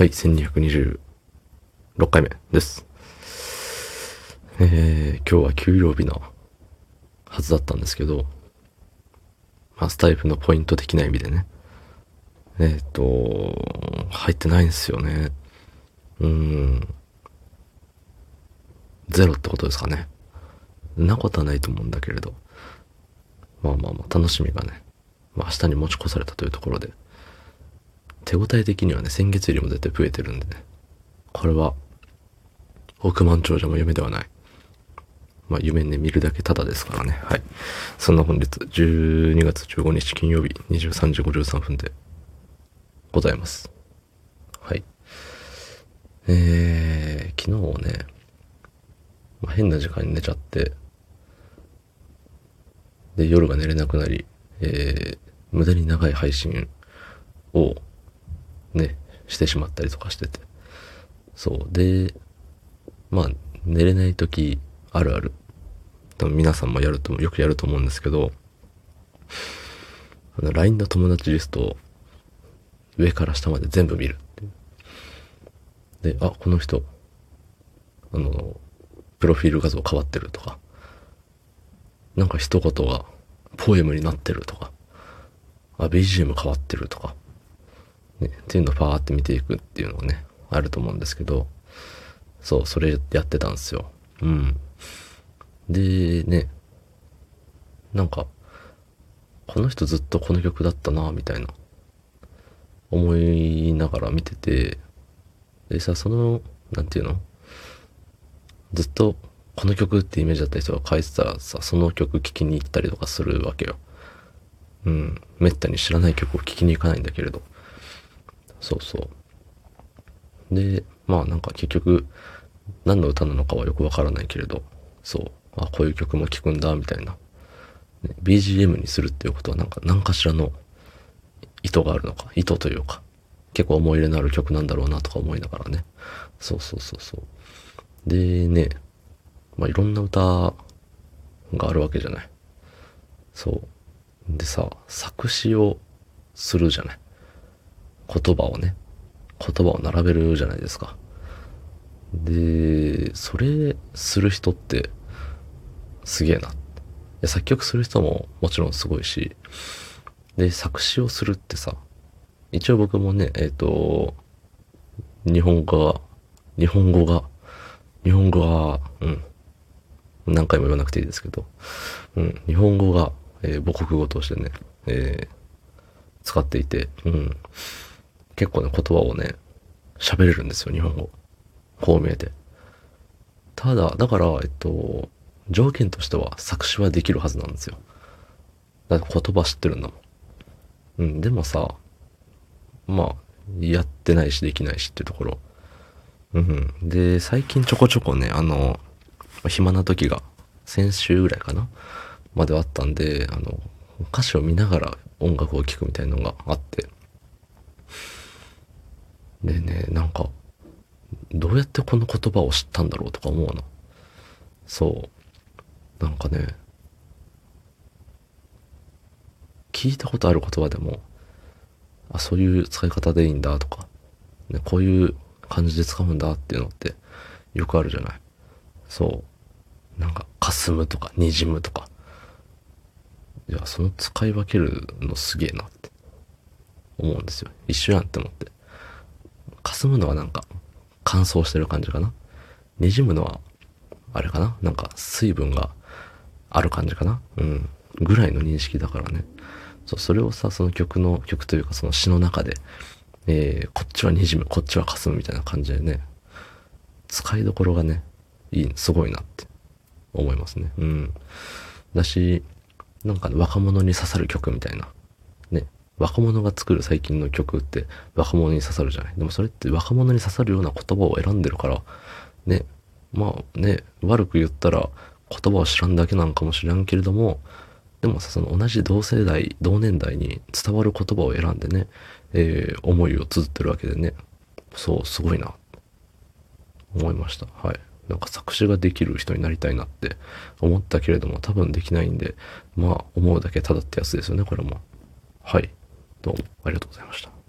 はい、1226回目です。えー、今日は給料日のはずだったんですけど、まあ、スタイフのポイント的な意味でね。えっ、と、入ってないんですよね。うん。ゼロってことですかね。なことはないと思うんだけれど。まあまあまあ、楽しみがね、まあ明日に持ち越されたというところで、手応え的にはね、先月よりも絶対増えてるんでね。これは、億万長者も夢ではない。まあ夢ね、見るだけただですからね。はい。そんな本日、12月15日金曜日23時53分でございます。はい。えー、昨日ね、まあ、変な時間に寝ちゃって、で、夜が寝れなくなり、えー、無駄に長い配信をね、してしまったりとかしてて。そう。で、まあ、寝れない時あるある。多分皆さんもやると、よくやると思うんですけど、あの、LINE の友達リストを上から下まで全部見る。で、あ、この人、あの、プロフィール画像変わってるとか、なんか一言がポエムになってるとか、あ、BGM 変わってるとか、ね、っていうのをパーって見ていくっていうのがね、あると思うんですけど、そう、それやってたんですよ。うん。で、ね、なんか、この人ずっとこの曲だったな、みたいな、思いながら見てて、でさ、その、なんていうのずっとこの曲ってイメージだった人が書いてたらさ、その曲聴きに行ったりとかするわけよ。うん。めったに知らない曲を聴きに行かないんだけれど。そうそう。で、まあなんか結局、何の歌なのかはよくわからないけれど、そう。あ、こういう曲も聴くんだ、みたいな。BGM にするっていうことはなんか何かしらの意図があるのか、意図というか、結構思い入れのある曲なんだろうなとか思いながらね。そうそうそうそう。でね、まあいろんな歌があるわけじゃない。そう。でさ、作詞をするじゃない。言葉をね、言葉を並べるじゃないですか。で、それする人ってすげえな。作曲する人ももちろんすごいし、で、作詞をするってさ、一応僕もね、えっ、と、日本語が、日本語が、日本語が、うん、何回も言わなくていいですけど、うん、日本語が、えー母国語としてね、えー使っていて、うん、結構ね、言葉をね、喋れるんですよ、日本語。こう見えて。ただ、だから、えっと、条件としては作詞はできるはずなんですよ。だって言葉知ってるんだもん。うん、でもさ、まあ、やってないしできないしっていうところ。うん。で、最近ちょこちょこね、あの、暇な時が、先週ぐらいかなまではあったんで、あの、歌詞を見ながら音楽を聴くみたいなのがあって。でね、なんか、どうやってこの言葉を知ったんだろうとか思うの。そう。なんかね、聞いたことある言葉でも、あ、そういう使い方でいいんだとか、ね、こういう感じで使うんだっていうのってよくあるじゃない。そう。なんか、霞むとか、滲むとか。いや、その使い分けるのすげえなって思うんですよ。一緒やんって思って。霞むのはなんか、乾燥してる感じかな？滲むのは、あれかな？なんか、水分がある感じかな？うん。ぐらいの認識だからね。そう、それをさ、その曲の、曲というかその詩の中で、えー、こっちは滲む、こっちは霞むみたいな感じでね、使いどころがね、いい、すごいなって思いますね。うん。だし、なんかね、若者に刺さる曲みたいな。若者が作る最近の曲って若者に刺さるじゃない？でもそれって若者に刺さるような言葉を選んでるから、ね。まあね、悪く言ったら言葉を知らんだけなんかもしれんけれども、でもさ、その同じ同世代、同年代に伝わる言葉を選んでね、えー、思いを綴ってるわけでね。そう、すごいな。思いました。はい。なんか作詞ができる人になりたいなって思ったけれども、多分できないんで、まあ、思うだけただってやつですよね、これも。はい。どうもありがとうございました。